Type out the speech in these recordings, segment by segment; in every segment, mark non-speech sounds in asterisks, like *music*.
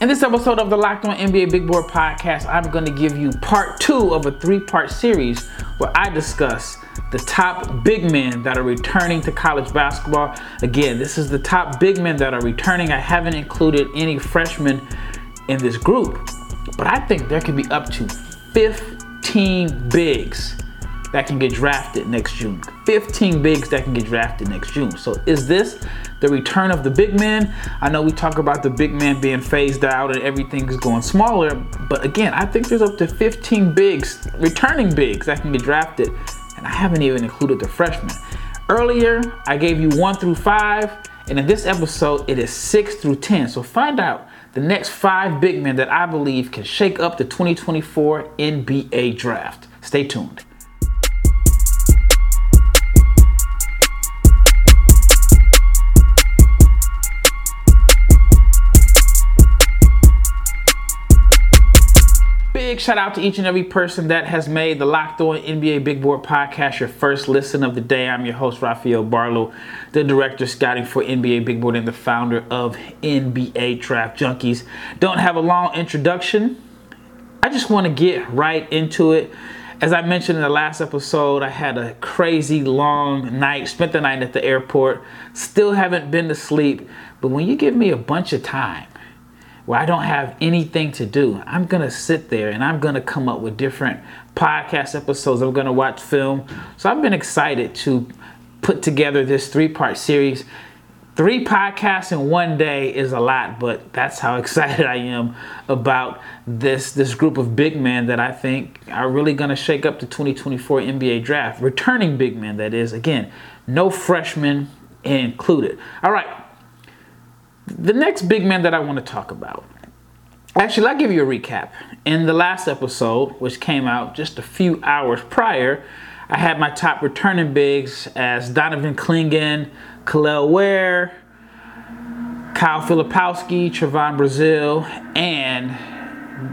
In this episode of the Locked On NBA Big Board podcast, I'm going to give you part two of a three part series where I discuss the top big men that are returning to college basketball. Again, this is the top big men that are returning. I haven't included any freshmen in this group, but I think there could be up to 15 bigs that can get drafted next June. 15 bigs that can get drafted next June. So is this the return of the big men? I know we talk about the big men being phased out and everything is going smaller, but again, I think there's up to 15 bigs, returning bigs that can get drafted, and I haven't even included the freshmen. Earlier, I gave you one through five, and in this episode, it is six through 10. So find out the next five big men that I believe can shake up the 2024 NBA draft. Stay tuned. Big shout out to each and every person that has made the Locked On NBA Big Board podcast your first listen of the day. I'm your host, Rafael Barlowe, the director scouting for NBA Big Board and the founder of NBA Draft Junkies. Don't have a long introduction. I just want to get right into it. As I mentioned in the last episode, I had a crazy long night, spent the night at the airport, still haven't been to sleep. But when you give me a bunch of time, where I don't have anything to do. I'm going to sit there and I'm going to come up with different podcast episodes. I'm going to watch film. So I've been excited to put together this three part series. Three podcasts in one day is a lot, but that's how *laughs* excited I am about this this group of big men that I think are really going to shake up the 2024 NBA draft. Returning big men, that is. Again, no freshmen included. All right, the next big man that I want to talk about. Actually, I'll give you a recap. In the last episode, which came out just a few hours prior, I had my top returning bigs as Donovan Clingan, Kel'el Ware, Kyle Filipowski, Trevon Brazile, and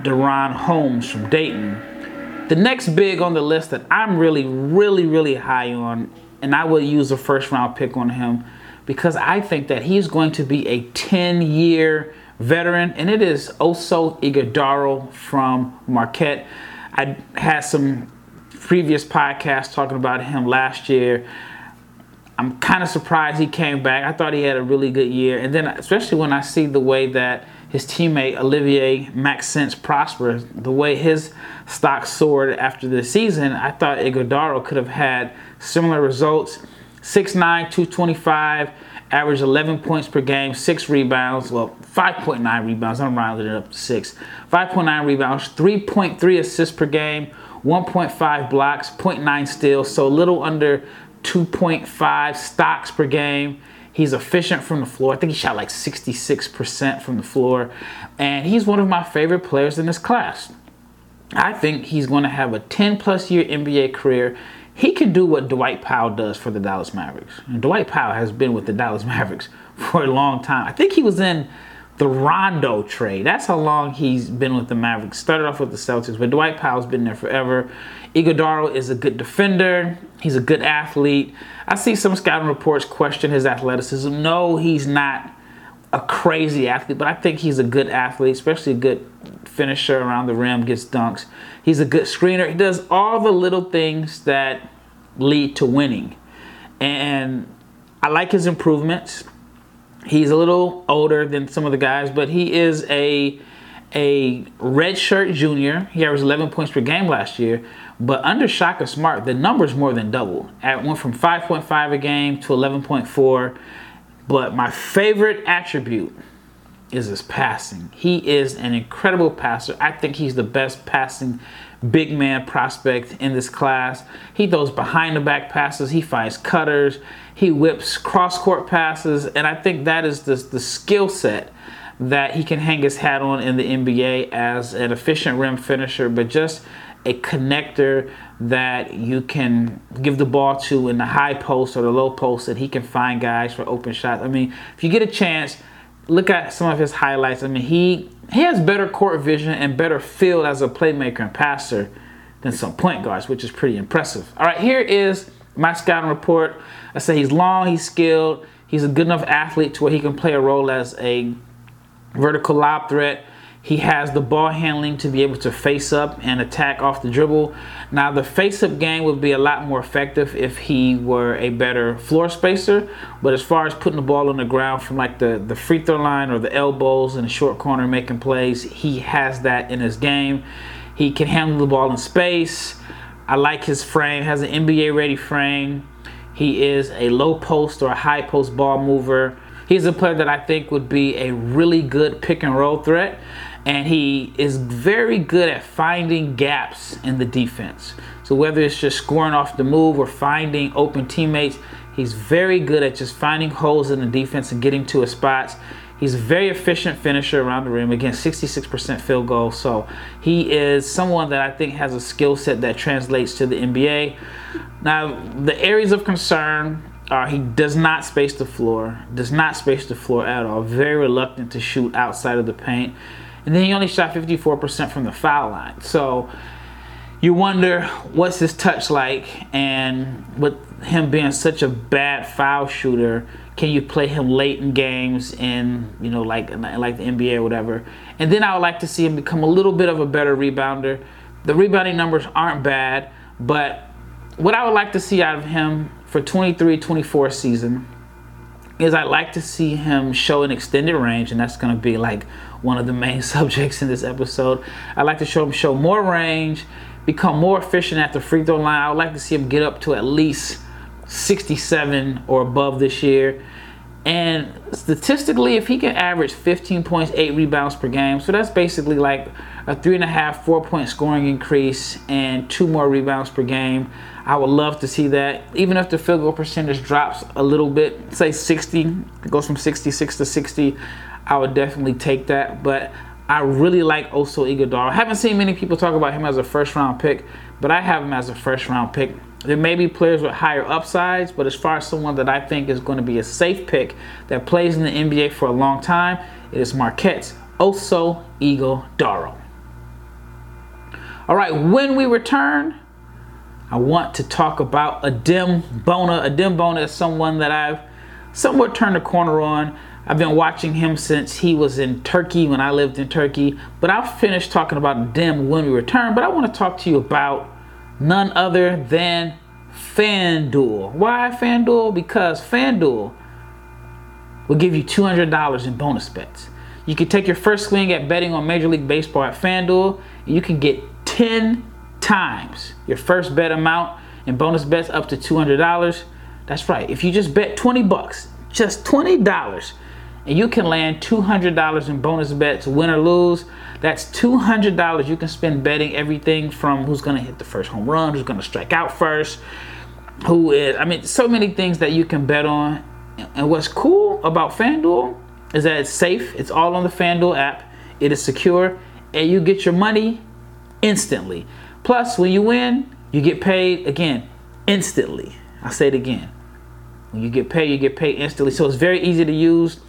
DaRon Holmes from Dayton. The next big on the list that I'm really, really, really high on, and I will use a first round pick on him, because I think that he's going to be a 10 year veteran, and it is Oso Ighodaro from Marquette. I had some previous podcasts talking about him last year. I'm kind of surprised he came back. I thought he had a really good year. And then, especially when I see the way that his teammate Olivier Maxence prospered, the way his stock soared after the season, I thought Ighodaro could have had similar results 6'9, 225, average 11 points per game, six rebounds, well, 5.9 rebounds. I'm rounding it up to six. 5.9 rebounds, 3.3 assists per game, 1.5 blocks, 0.9 steals, so a little under 2.5 stocks per game. He's efficient from the floor. I think he shot like 66% from the floor. And he's one of my favorite players in this class. I think he's going to have a 10 plus year NBA career he can do what Dwight Powell does for the Dallas Mavericks. And Dwight Powell has been with the Dallas *laughs* Mavericks for a long time. I think he was in the Rondo trade. That's how long he's been with the Mavericks. Started off with the Celtics, but Dwight Powell's been there forever. Ighodaro is a good defender. He's a good athlete. I see some scouting reports question his athleticism. No, he's not a crazy athlete, but I think he's a good athlete, especially a good finisher around the rim, gets dunks. He's a good screener. He does all the little things that lead to winning. And I like his improvements. He's a little older than some of the guys, but he is a a redshirt junior. He averaged 11 points per game last year. But under Shaka Smart, the numbers more than doubled. It went from 5.5 a game to 11.4. But my favorite attribute is his passing. He is an incredible passer. I think he's the best passing big man prospect in this class. He throws behind the back passes, he finds cutters, he whips cross court passes, and I think that is the, the skill set that he can hang his hat on in the NBA as an efficient rim finisher, but just a connector that you can give the ball to in the high post or the low post that he can find guys for open shots. I mean, if you get a chance, look at some of his highlights. I mean, he he has better court vision and better feel as a playmaker and passer than some point guards, which is pretty impressive. All right, here is my scouting report. I say he's long, he's skilled, he's a good enough athlete to where he can play a role as a vertical lob threat. He has the ball handling to be able to face up and attack off the dribble. Now, the face up game would be a lot more effective if he were a better floor spacer. But as far as putting the ball on the ground from like the, the free throw line or the elbows in the short corner making plays, he has that in his game. He can handle the ball in space. I like his frame, has an NBA ready frame. He is a low post or a high post ball mover. He's a player that I think would be a really good pick and roll threat and he is very good at finding gaps in the defense. So whether it's just scoring off the move or finding open teammates, he's very good at just finding holes in the defense and getting to his spots. He's a very efficient finisher around the rim. Again, 66% field goal. So he is someone that I think has a skill set that translates to the NBA. Now, the areas of concern are he does not space the floor, does not space the floor at all. Very reluctant to shoot outside of the paint and then he only shot 54% from the foul line. So you wonder what's his touch like, and with him being such a bad foul shooter, can you play him late in games in you know like like the NBA or whatever? And then I would like to see him become a little bit of a better rebounder. The rebounding numbers aren't bad, but what I would like to see out of him for 23-24 season is I'd like to see him show an extended range, and that's going to be like one of the main *laughs* subjects in this episode. I'd like to show him show more range, become more efficient at the free throw line. I would like to see him get up to at least 67 or above this year. And statistically, if he can average 15 points, eight rebounds per game, so that's basically like a three and a half, four point scoring increase and two more rebounds per game. I would love to see that. Even if the field goal percentage drops a little bit, say 60, goes from 66 to 60, I would definitely take that. But I really like Oso Ighodaro. I haven't seen many people talk about him as a first round pick, but I have him as a first round pick. There may be players with higher upsides, but as far as someone that I think is going to be a safe pick that plays in the NBA for a long time, it is Marquette Oso Ighodaro. All right, when we return, I want to talk about Adem Bona. Adem Bona is someone that I've somewhat turned a corner on. I've been watching him since he was in Turkey when I lived in Turkey. But I'll finish talking about Adem when we return. But I want to talk to you about none other than FanDuel. Why FanDuel? Because FanDuel will give you $200 in bonus bets. You can take your first swing at betting on Major League Baseball at FanDuel. And you can get 10 times your first bet amount and bonus bets up to $200. That's right. If you just bet 20 bucks, just $20, and you can land $200 in bonus bets, win or lose, that's $200 you can spend betting everything from who's going to hit the first home run, who's going to strike out first, who is, I mean, so many things that you can bet on. And what's cool about FanDuel is that it's safe, it's all on the FanDuel app, it is secure, and you get your money instantly. Plus, when you win, you get paid again instantly. I say it again. When you get paid, you get paid instantly. So it's very easy to use.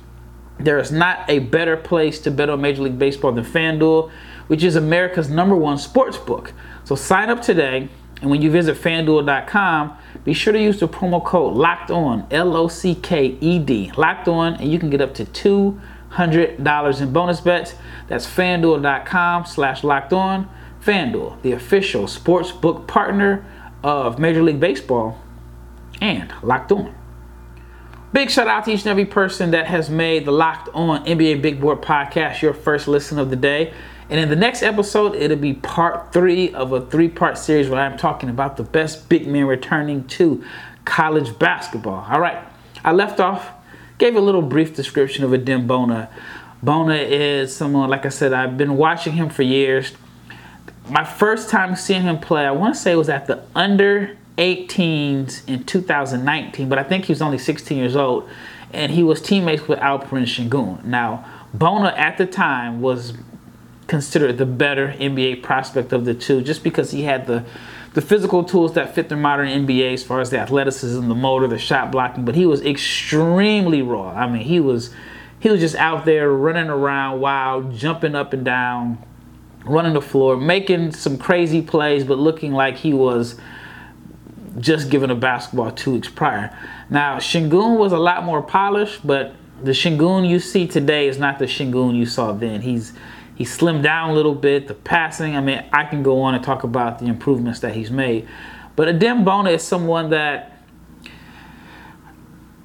There is not a better place to bet on Major League Baseball than FanDuel, which is America's number one sports book. So sign up today, and when you visit fanduel.com, be sure to use the promo code LOCKED ON, L O C K E D, LOCKED ON, and you can get up to $200 in bonus bets. That's fanduel.com slash locked on. FanDuel, the official sports book partner of Major League Baseball and Locked On. Big shout out to each and every person that has made the Locked On NBA Big Board podcast your first listen of the day. And in the next episode, it'll be part three of a three part series where I'm talking about the best big men returning to college basketball. All right, I left off, gave a little brief description of Adem Bona. Bona is someone, like I said, I've been watching him for years my first time seeing him play, I want to say was at the under 18s in 2019, but I think he was only 16 years old, and he was teammates with Alperen Sengun. Now, Bona at the time was considered the better NBA prospect of the two, just because he had the the physical tools that fit the modern NBA as far as the athleticism, the motor, the shot blocking, but he was extremely raw. I mean, he was he was just out there running around wild, jumping up and down, running the floor, making some crazy plays, but looking like he was just given a basketball two weeks prior. Now, Sengun was a lot more polished, but the Sengun you see today is not the Sengun you saw then. He's He slimmed down a little bit, the passing. I mean, I can go on and talk about the improvements that he's made. But Adem Bona is someone that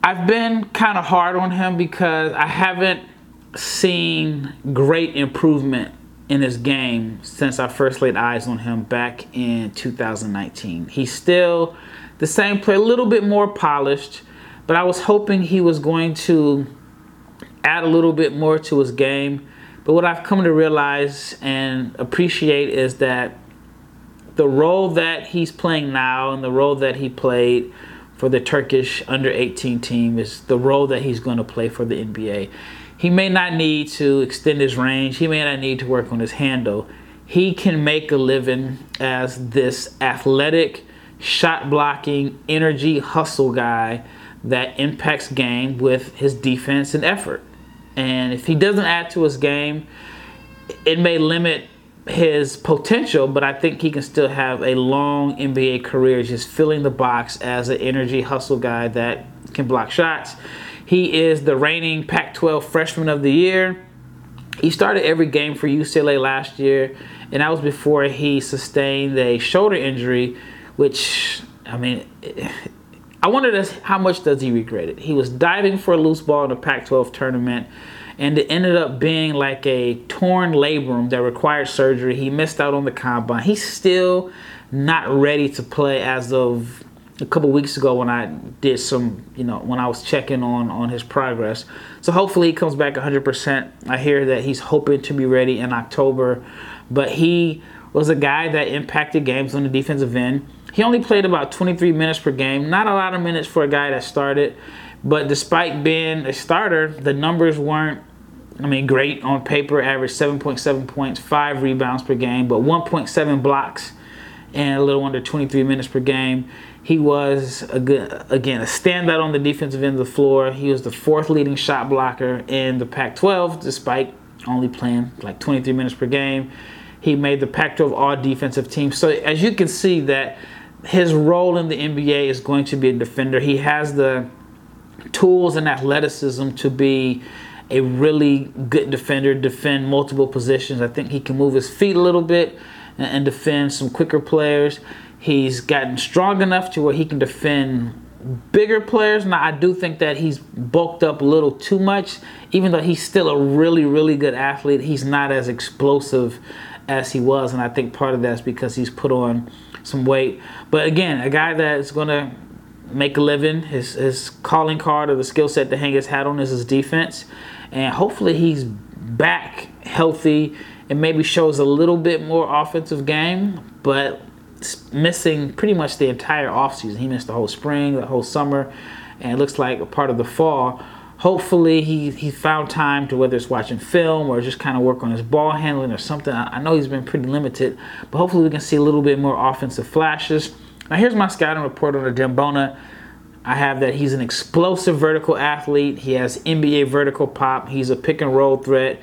I've been kind of hard on him because I haven't seen great improvement in his game since I first laid eyes on him back in 2019. He's still the same player, a little bit more polished, but I was hoping he was going to add a little bit more to his game. But what I've come to realize and appreciate is that the role that he's playing now and the role that he played for the Turkish under 18 team is the role that he's going to play for the NBA. He may not need to extend his range, he may not need to work on his handle. He can make a living as this athletic, shot blocking, energy hustle guy that impacts game with his defense and effort. And if he doesn't add to his game, it may limit his potential, but I think he can still have a long NBA career just filling the box as an energy hustle guy that can block shots. He is the reigning Pac 12 freshman of the year. He started every game for UCLA last year, and that was before he sustained a shoulder injury, which, I mean, I wondered how much does he regret it. He was diving for a loose ball in the Pac-12 tournament, and it ended up being like a torn labrum that required surgery. He missed out on the combine. He's still not ready to play as of a couple weeks ago when I did some, you know, when I was checking on on his progress. So hopefully he comes back 100%. I hear that he's hoping to be ready in October, but he was a guy that impacted games on the defensive end. He only played about 23 minutes per game. Not a lot of minutes for a guy that started, but despite being a starter, the numbers weren't I mean, great on paper, averaged 7.7 points, 5 rebounds per game, but 1.7 blocks and a little under 23 minutes per game. He was, a good, again, a standout on the defensive end of the floor. He was the fourth leading shot blocker in the Pac 12, despite only playing like 23 minutes per game. He made the Pac 12 all defensive team. So, as you can see, that his role in the NBA is going to be a defender. He has the tools and athleticism to be a really good defender, defend multiple positions. I think he can move his feet a little bit and, defend some quicker players. He's gotten strong enough to where he can defend bigger players. Now, I do think that he's bulked up a little too much. Even though he's still a really, really good athlete, he's not as explosive as he was. And I think part of that's because he's put on some weight. But again, a guy that's going to make a living, his, his calling card or the skill set to hang his hat on is his defense. And hopefully he's back healthy and maybe shows a little bit more offensive game, but missing pretty much the entire offseason. He missed the whole spring, the whole summer, and it looks like a part of the fall hopefully he he found time to whether it's watching film or just kind of work on his ball handling or something. I, I know he's been pretty limited, but hopefully we can see a little bit more offensive flashes. Now here's my scouting report on Adem Bona. I have that he's an explosive vertical athlete. He has NBA vertical pop. He's a pick and roll threat.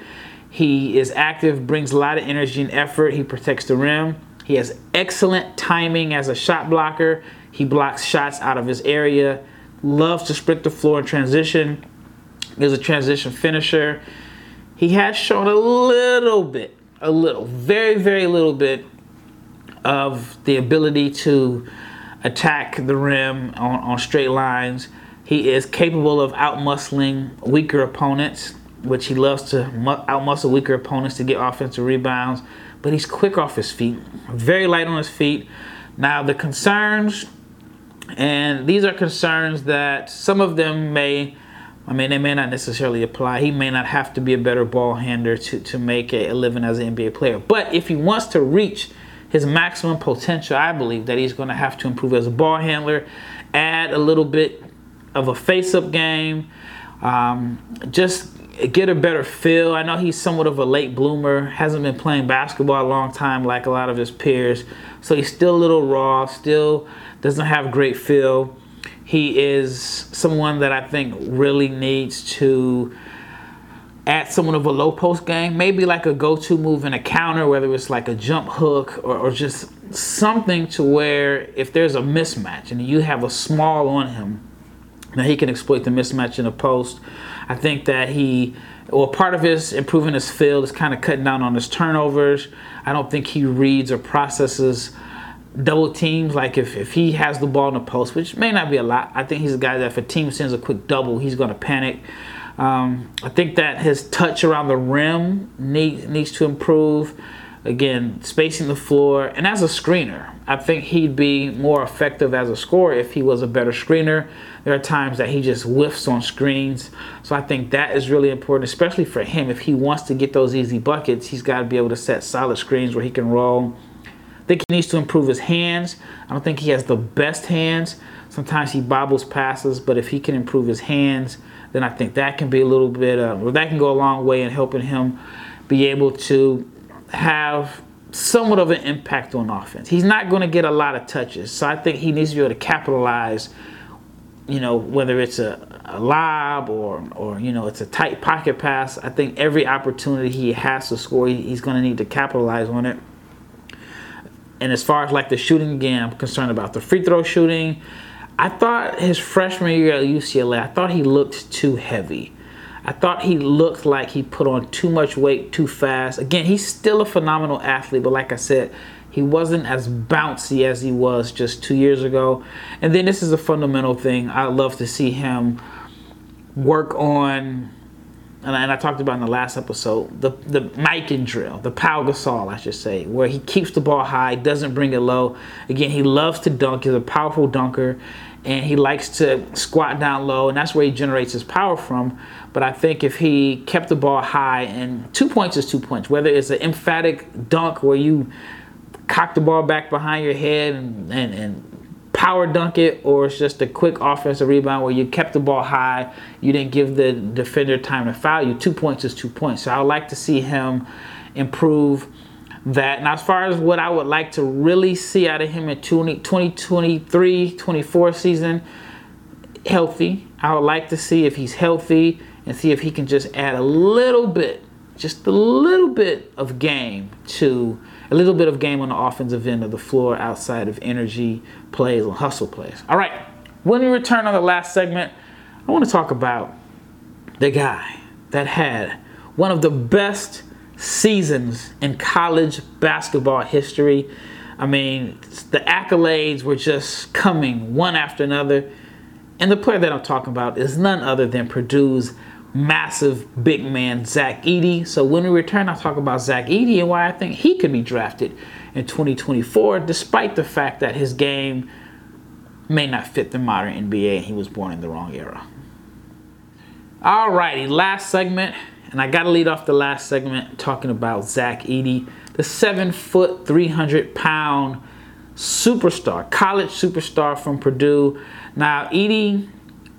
He is active, brings a lot of energy and effort. He protects the rim. He has excellent timing as a shot blocker. He blocks shots out of his area. Loves to sprint the floor in transition is a transition finisher. He has shown a little bit, a little, very, very little bit of the ability to attack the rim on, on straight lines. He is capable of outmuscling weaker opponents, which he loves to outmuscle weaker opponents to get offensive rebounds. But he's quick off his feet, very light on his feet. Now, the concerns, and these are concerns that some of them may I mean, they may not necessarily apply. He may not have to be a better ball handler to, to make a, living as an NBA player. But if he wants to reach his maximum potential, I believe that he's going to have to improve as a ball handler, add a little bit of a face up game, um, just get a better feel. I know he's somewhat of a late bloomer, hasn't been playing basketball a long time like a lot of his peers. So he's still a little raw, still doesn't have great feel. He is someone that I think really needs to add someone of a low post game, maybe like a go to move in a counter, whether it's like a jump hook or, or just something to where if there's a mismatch and you have a small on him, he can exploit the mismatch in the post. I think that he, well, part of his improving his field is kind of cutting down on his turnovers. I don't think he reads or processes double teams. Like if, if he has the ball in the post, which may not be a lot, I think he's a guy that if a team sends a quick double, he's going to panic. Um, I think that his touch around the rim need, needs to improve. Again, spacing the floor, and as a screener, I think he'd be more effective as a scorer if he was a better screener. There are times that he just whiffs on screens, so I think that is really important, especially for him. If he wants to get those easy buckets, he's got to be able to set solid screens where he can roll I think he needs to improve his hands. I don't think he has the best hands. Sometimes he bobbles passes, but if he can improve his hands, then I think that can be a little bit, uh, that can go a long way in helping him be able to have somewhat of an impact on offense. He's not going to get a lot of touches, so I think he needs to be able to capitalize. You know, whether it's a, a lob or or you know it's a tight pocket pass. I think every opportunity he has to score, he's going to need to capitalize on it. And as far as like the shooting again, I'm concerned about the free throw shooting. I thought his freshman year at UCLA, I thought he looked too heavy. I thought he looked like he put on too much weight too fast. Again, he's still a phenomenal athlete, but like I said, he wasn't as bouncy as he was just two years ago. And then this is a fundamental thing. I love to see him work on and I, and I, talked about in the last episode, the the Mikan drill, the Pau Gasol, I should say, where he keeps the ball high, doesn't bring it low. Again, he loves to dunk. He's a powerful dunker, and he likes to squat down low, and that's where he generates his power from. But I think if he kept the ball high, and two points is two points, whether it's an emphatic dunk where you cock the ball back behind your head and, and, and power dunk it or it's just a quick offensive rebound where you kept the ball high, you didn't give the defender time to foul you. Two points is two points. So I would like to see him improve that. Now, as far as what I would like to really see out of him in 2023 24 season, healthy. I would like to see if he's healthy and see if he can just add a little bit, just a little bit of game to a little bit of game on the offensive end of the floor outside of energy plays and hustle plays. All right, when we return on the last segment, I want to talk about the guy that had one of the best seasons in college basketball history. I mean, the accolades were just coming one after another. And the player that I'm talking about is none other than Purdue's massive big man Zach Edey. So when we return, I'll talk about Zach Edey and why I think he could be drafted in 2024, despite the fact that his game may not fit the modern NBA and he was born in the wrong era. Alrighty, last segment, and I gotta lead off the last segment talking about Zach Edey, the seven foot, 300 pound superstar, college superstar from Purdue. Now, Edey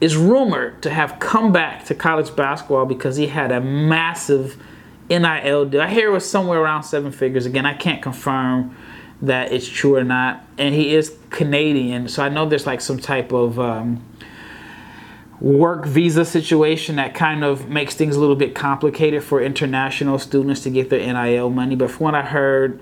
is rumored to have come back to college basketball because he had a massive NIL deal. I hear it was somewhere around seven figures. Again, I can't confirm that it's true or not. And he is Canadian, so I know there's like some type of um, work visa situation that kind of makes things a little bit complicated for international students to get their NIL money. But from what I heard,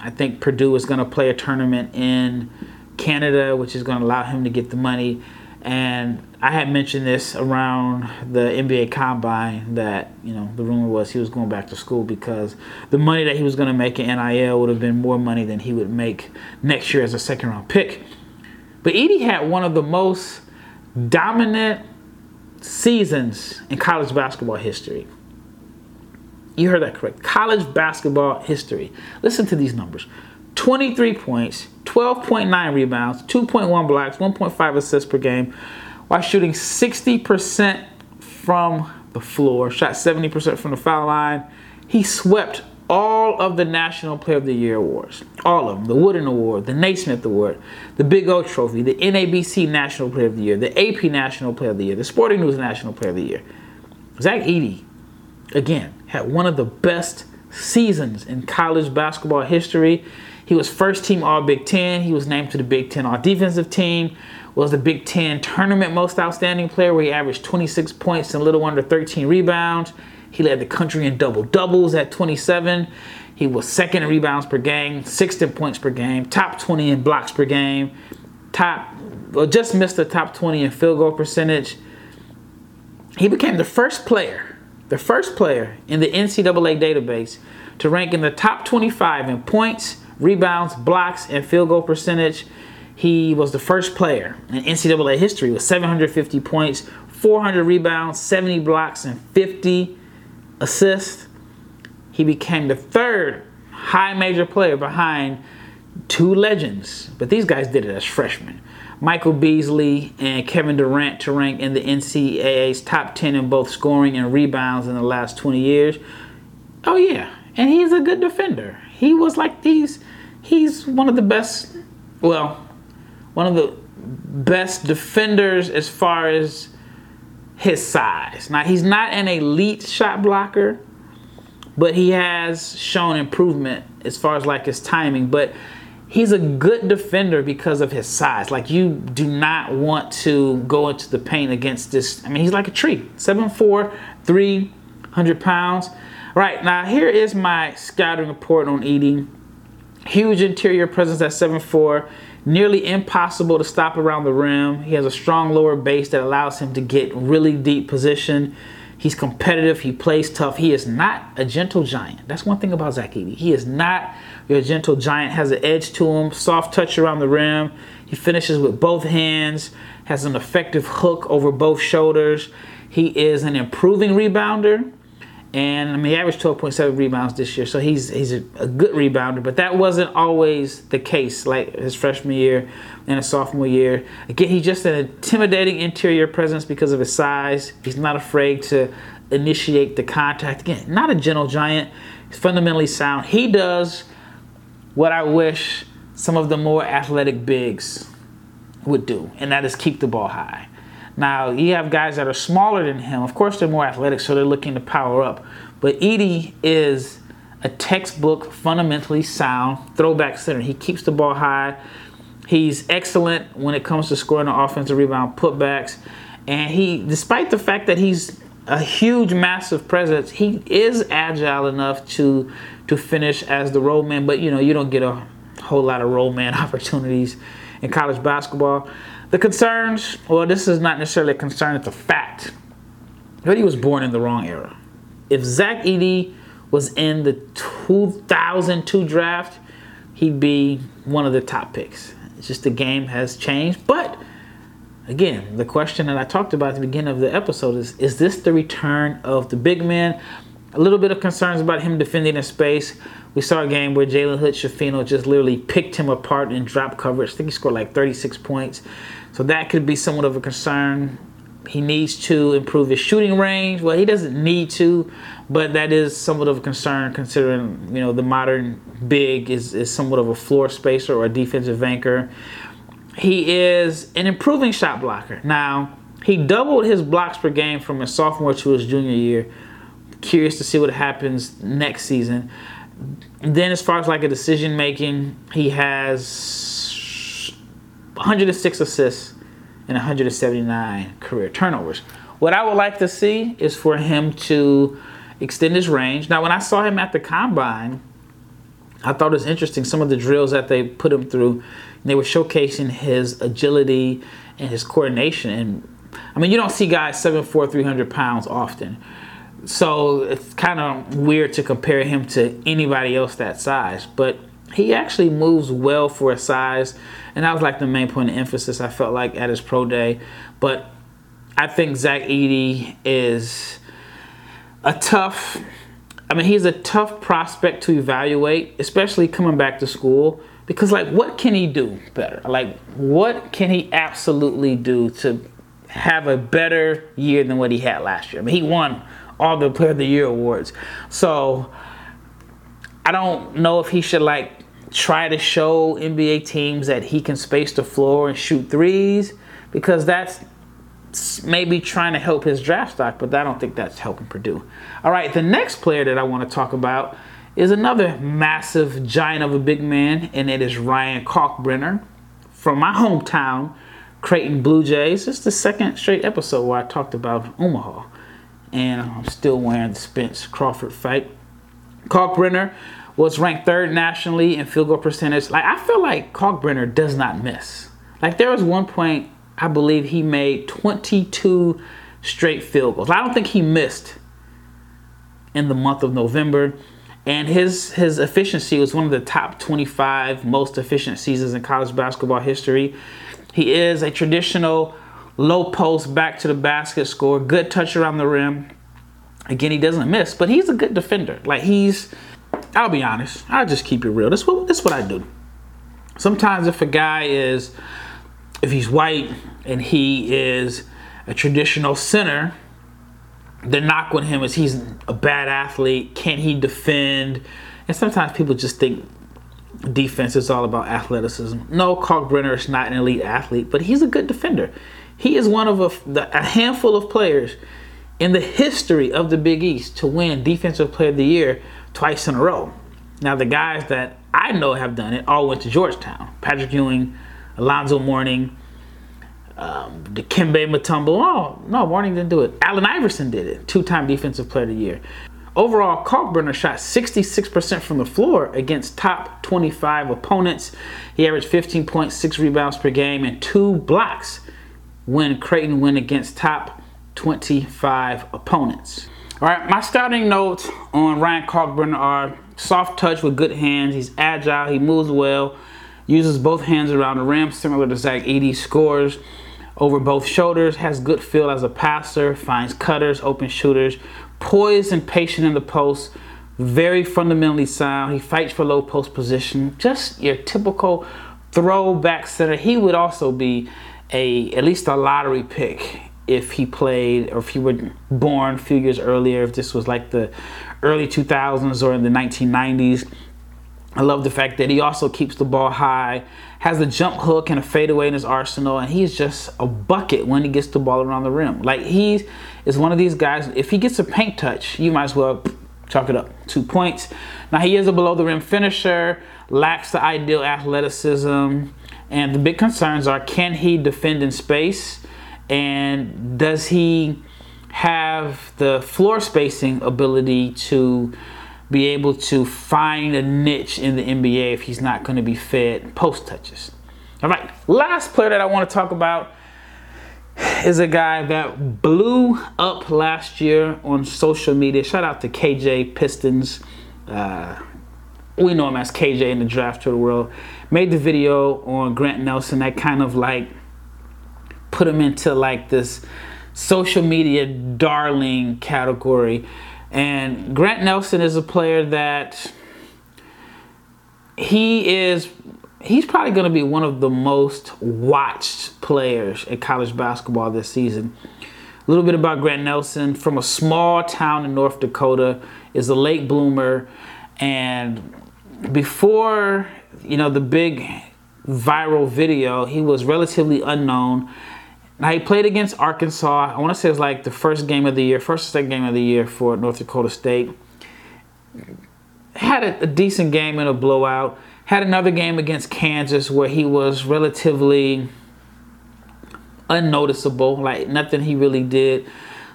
I think Purdue is going to play a tournament in Canada, which is going to allow him to get the money. And I had mentioned this around the NBA Combine that you know the rumor was he was going back to school because the money that he was going to make in NIL would have been more money than he would make next year as a second round pick. But Edey had one of the most dominant seasons in college basketball history. You heard that correct. College basketball history. Listen to these numbers 23 points, 12.9 rebounds, 2.1 blocks, 1.5 assists per game, while shooting 60% from the floor, shot 70% from the foul line. He swept all of the National Player of the Year awards. All of them. The Wooden Award, the Naismith Award, the Big O Trophy, the NABC National Player of the Year, the AP National Player of the Year, the Sporting News National Player of the Year. Zach Edey, again, had one of the best seasons in college basketball history. He was first team All Big Ten. He was named to the Big Ten All Defensive Team. Was the Big Ten Tournament Most Outstanding Player, where he averaged 26 points and a little under 13 rebounds. He led the country in double doubles at 27. He was second in rebounds per game, sixth in points per game, top 20 in blocks per game, top, well, just missed the top 20 in field goal percentage. he became the first player, the first player in the NCAA database to rank in the top 25 in points, rebounds, blocks, and field goal percentage. He was the first player in NCAA history with 750 points, 400 rebounds, 70 blocks, and 50 assists. He became the third high major player behind two legends, but these guys did it as freshmen. Michael Beasley and Kevin Durant to rank in the NCAA's top 10 in both scoring and rebounds in the last 20 years. Oh yeah, and he's a good defender. He was like these he's one of the best well, one of the best defenders as far as his size. Now he's not an elite shot blocker, but he has shown improvement as far as like his timing, but he's a good defender because of his size. Like you do not want to go into the paint against this. I mean, he's like a tree. 7'4, 300 pounds. Right, now here is my scouting report on Edey. Huge interior presence at 7'4, nearly impossible to stop around the rim. He has a strong lower base that allows him to get really deep position. He's competitive. He plays tough. He is not a gentle giant. That's one thing about Zach Edey. He is not your gentle giant. Has an edge to him. Soft touch around the rim. He finishes with both hands. Has an effective hook over both shoulders. He is an improving rebounder and I mean he averaged 12.7 rebounds this year, so he's he's a, a, good rebounder. But that wasn't always the case, like his freshman year and his sophomore year. Again, he's just an intimidating interior presence because of his size. He's not afraid to initiate the contact. Again, not a gentle giant. He's fundamentally sound. He does what I wish some of the more athletic bigs would do, and that is keep the ball high. Now, you have guys that are smaller than him. Of course, they're more athletic, so they're looking to power up. But Edey is a textbook, fundamentally sound throwback center. He keeps the ball high. He's excellent when it comes to scoring the offensive rebound putbacks. And he, despite the fact that he's a huge, massive presence, he is agile enough to to finish as the roll man. But you know, you don't get a whole lot of roll man *laughs* opportunities in college basketball. The concerns, well, this is not necessarily a concern, it's a fact. He was born in the wrong era. If Zach Edey was in the 2002 draft, he'd be one of the top picks. It's just the game has changed. But again, the question that I talked about at the beginning of the episode is is this the return of the big man? A little bit of concerns about him defending in space. We saw a game where Jalen Hood Schifino just literally picked him apart in drop coverage. I think he scored like 36 points. So that could be somewhat of a concern. He needs to improve his shooting range. Well, he doesn't need to, but that is somewhat of a concern considering, you know, the modern big is, is somewhat of a floor spacer or a defensive anchor. He is an improving shot blocker. Now, he doubled his blocks per game from his sophomore to his junior year. Curious to see what happens next season. then, as far as like a decision making, he has 106 assists and 179 career turnovers. What I would like to see is for him to extend his range. Now, when I saw him at the combine, I thought it was interesting some of the drills that they put him through. They were showcasing his agility and his coordination. And I mean, you don't see guys 7'4, 300 pounds often. So it's kind of weird to compare him to anybody else that size. But he actually moves well for a size, and that was like the main point of emphasis I felt like at his pro day. But I think Zach Edey is a tough. I mean, he's a tough prospect to evaluate, especially coming back to school. Because, like, what can he do better? Like, what can he absolutely do to have a better year than what he had last year? I mean, he won all the Player of the Year awards. So, I don't know if he should, like, try to show NBA teams that he can space the floor and shoot threes because that's maybe trying to help his draft stock, but I don't think that's helping Purdue. All right, the next player that I want to talk about is another massive giant of a big man, and it is Ryan Kalkbrenner from my hometown, Creighton Blue Jays. It's the second straight episode where I talked about Omaha, and I'm still wearing the Spence Crawford fight. Kalkbrenner was ranked third nationally in field goal percentage. Like I feel like Kalkbrenner does not miss. Like there was one point I believe he made 22 straight field goals. I don't think he missed in the month of November. And his his efficiency was one of the top 25 most efficient seasons in college basketball history. He is a traditional low post back to the basket score, good touch around the rim. Again, he doesn't miss, but he's a good defender. Like he's I'll be honest, I'll just keep it real. That's what this what I do. Sometimes if a guy is if he's white and he is a traditional center, the knock on him is he's a bad athlete. Can he defend? And sometimes people just think defense is all about athleticism. No, Kalkbrenner is not an elite athlete, but he's a good defender. He is one of a, a handful of players in the history of the Big East to win Defensive Player of the Year twice in a row. Now, the guys that I know have done it all went to Georgetown. Patrick Ewing, Alonzo Mourning, um, Dikembe Mutombo. Oh, no, Mourning didn't do it. Allen Iverson did it, two-time Defensive Player of the Year. Overall, Kalkbrenner shot 66% from the floor against top 25 opponents. He averaged 15.6 rebounds per game and two blocks when Creighton went against top 25 opponents. All right, my scouting notes on Ryan Kalkbrenner soft touch with good hands. He's agile, he moves well, uses both hands around the rim, similar to Zach Edey, scores over both shoulders, has good feel as a passer, finds cutters, open shooters, poised and patient in the post, very fundamentally sound. He fights for low post position, just your typical throwback center. He would also be a at least a lottery pick if he played or if he were born a few years earlier, if this was like the early 2000s or in the 1990s. I love the fact that he also keeps the ball high, has a jump hook and a fadeaway in his arsenal, and he's just a bucket when he gets the ball around the rim. Like he is one of these guys. If he gets a paint touch, you might as well chalk it up. Two points. Now he is a below the rim finisher, lacks the ideal athleticism, and the big concerns are: can he defend in space, and does he have the floor spacing ability to be able to find a niche in the NBA if he's not going to be fed post touches. All right, last player that I want to talk about is a guy that blew up last year on social media. Shout out to KJ Pistons. Uh, we know him as KJ in the draft to the world. Made the video on Grant Nelson that kind of like put him into like this social media darling category. And Grant Nelson is a player that he is he's probably going to be one of the most watched players in college basketball this season. A little bit about Grant Nelson. From a small town in North Dakota is a late bloomer. And before you know the big viral video, he was relatively unknown now he played against Arkansas. I want to say it was like the first game of the year, first or second game of the year for North Dakota State. Had a, a decent game in a blowout. Had another game against Kansas where he was relatively unnoticeable. Like nothing he really did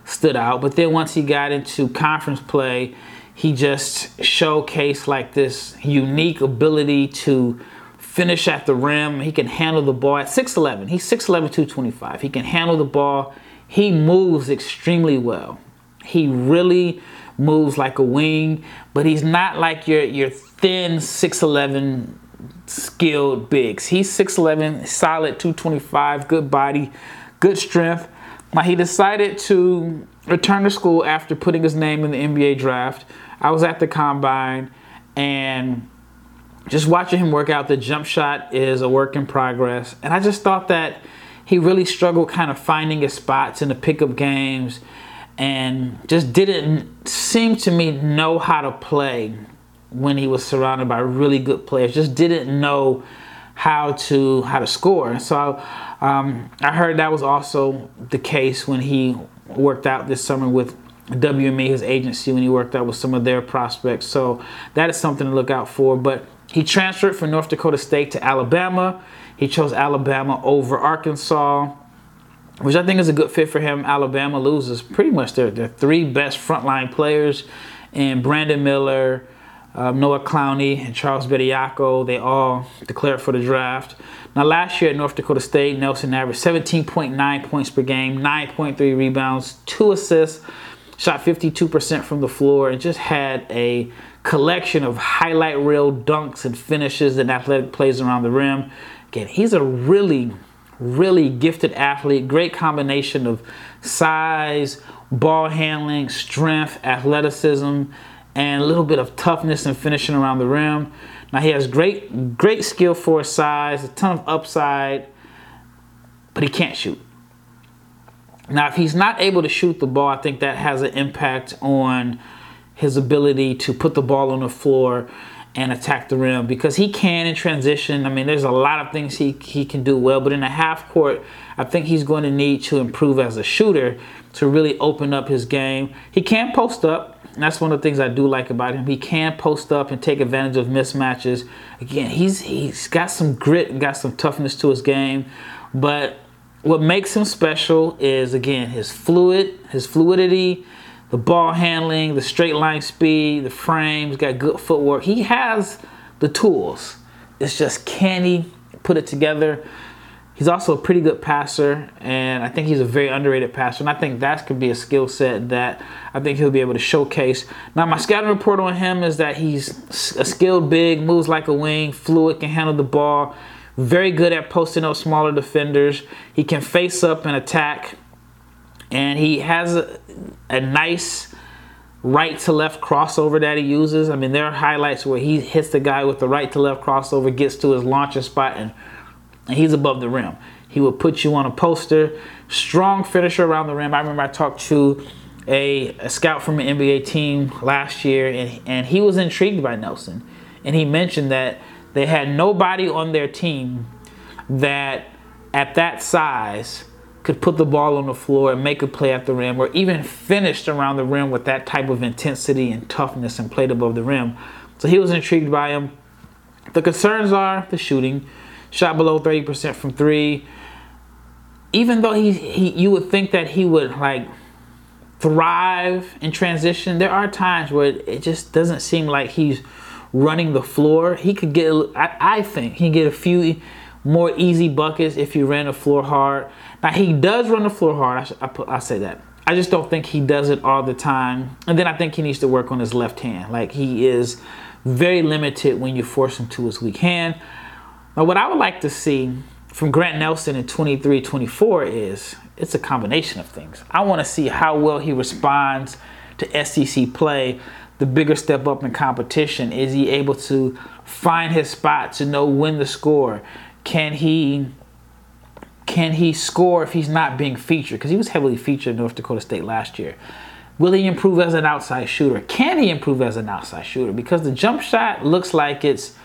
stood out. But then once he got into conference play, he just showcased like this unique ability to finish at the rim. He can handle the ball at 6'11. He's 6'11, 225. He can handle the ball. He moves extremely well. He really moves like a wing, but he's not like your, your thin 6'11 skilled bigs. He's 6'11, solid 225, good body, good strength. Now, he decided to return to school after putting his name in the NBA draft. I was at the combine and just watching him work out, the jump shot is a work in progress. And I just thought that he really struggled kind of finding his spots in the pickup games and just didn't seem to me know how to play when he was surrounded by really good players. Just didn't know how to how to score. So um, I heard that was also the case when he worked out this summer with WME, his agency, when he worked out with some of their prospects. So that is something to look out for. But he transferred from North Dakota State to Alabama. He chose Alabama over Arkansas, which I think is a good fit for him. Alabama loses pretty much their, their three best frontline players, and Brandon Miller, um, Noah Clowney and Charles Bediako, they all declared for the draft. Now, last year at North Dakota State, Nelson averaged 17.9 points per game, 9.3 rebounds, two assists, shot 52% from the floor, and just had a collection of highlight reel dunks and finishes and athletic plays around the rim. Again, he's a really, really gifted athlete, great combination of size, ball handling, strength, athleticism and a little bit of toughness and finishing around the rim. Now he has great, great skill for his size, a ton of upside, but he can't shoot. Now, if he's not able to shoot the ball, I think that has an impact on his ability to put the ball on the floor and attack the rim because he can in transition. I mean, there's a lot of things he, he can do well, but in a half court, I think he's going to need to improve as a shooter to really open up his game. He can post up, that's one of the things I do like about him. He can post up and take advantage of mismatches. Again, he's he's got some grit and got some toughness to his game. But what makes him special is again his fluid, his fluidity, the ball handling, the straight line speed, the frames, got good footwork. He has the tools. It's just can he put it together? He's also a pretty good passer, and I think he's a very underrated passer. And I think that could be a skill set that I think he'll be able to showcase. Now, my scouting report on him is that he's a skilled big, moves like a wing, fluid, can handle the ball, very good at posting up smaller defenders. He can face up and attack, and he has a, a nice right to left crossover that he uses. I mean, there are highlights where he hits the guy with the right to left crossover, gets to his launcher spot, and and he's above the rim. He will put you on a poster. Strong finisher around the rim. I remember I talked to a, a scout from an NBA team last year, and, and he was intrigued by Nelson. And he mentioned that they had nobody on their team that at that size could put the ball on the floor and make a play at the rim or even finished around the rim with that type of intensity and toughness and played above the rim. So he was intrigued by him. The concerns are the shooting shot below 30% from three. Even though he, he you would think that he would like thrive in transition, there are times where it just doesn't seem like he's running the floor. He could get, I, I think, he get a few more easy buckets if he ran the floor hard. Now he does run the floor hard. I, I, I say that. I just don't think he does it all the time. And then I think he needs to work on his left hand. Like he is very limited when you force him to his weak hand. Now, what I would like to see from Grant Nelson in 23 24 is it's a combination of things. I want to see how well he responds to SEC play, the bigger step up in competition. Is he able to find his spot to know when to score? Can he can he score if he's not being featured? Because he was heavily featured in North Dakota State last year. Will he improve as an outside shooter? Can he improve as an outside shooter? Because the jump shot looks like it's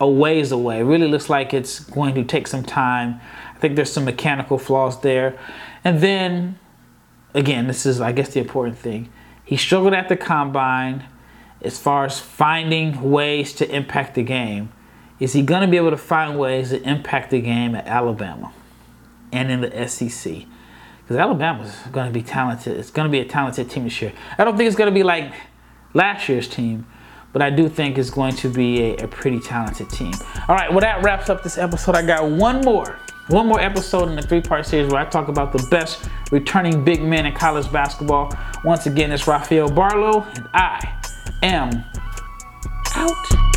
a ways away. It really looks like it's going to take some time. I think there's some mechanical flaws there. And then, again, this is, I guess, the important thing. He struggled at the combine as far as finding ways to impact the game. Is he going to be able to find ways to impact the game at Alabama and in the SEC? Because Alabama's going to be talented. It's going to be a talented team this year. I don't think it's going to be like last year's team, but I do think it's going to be a, a pretty talented team. All right, well, that wraps up this episode. I got one more one more episode in the three part series where I talk about the best returning big men in college basketball. Once again, it's Rafael Barlowe, and I am out.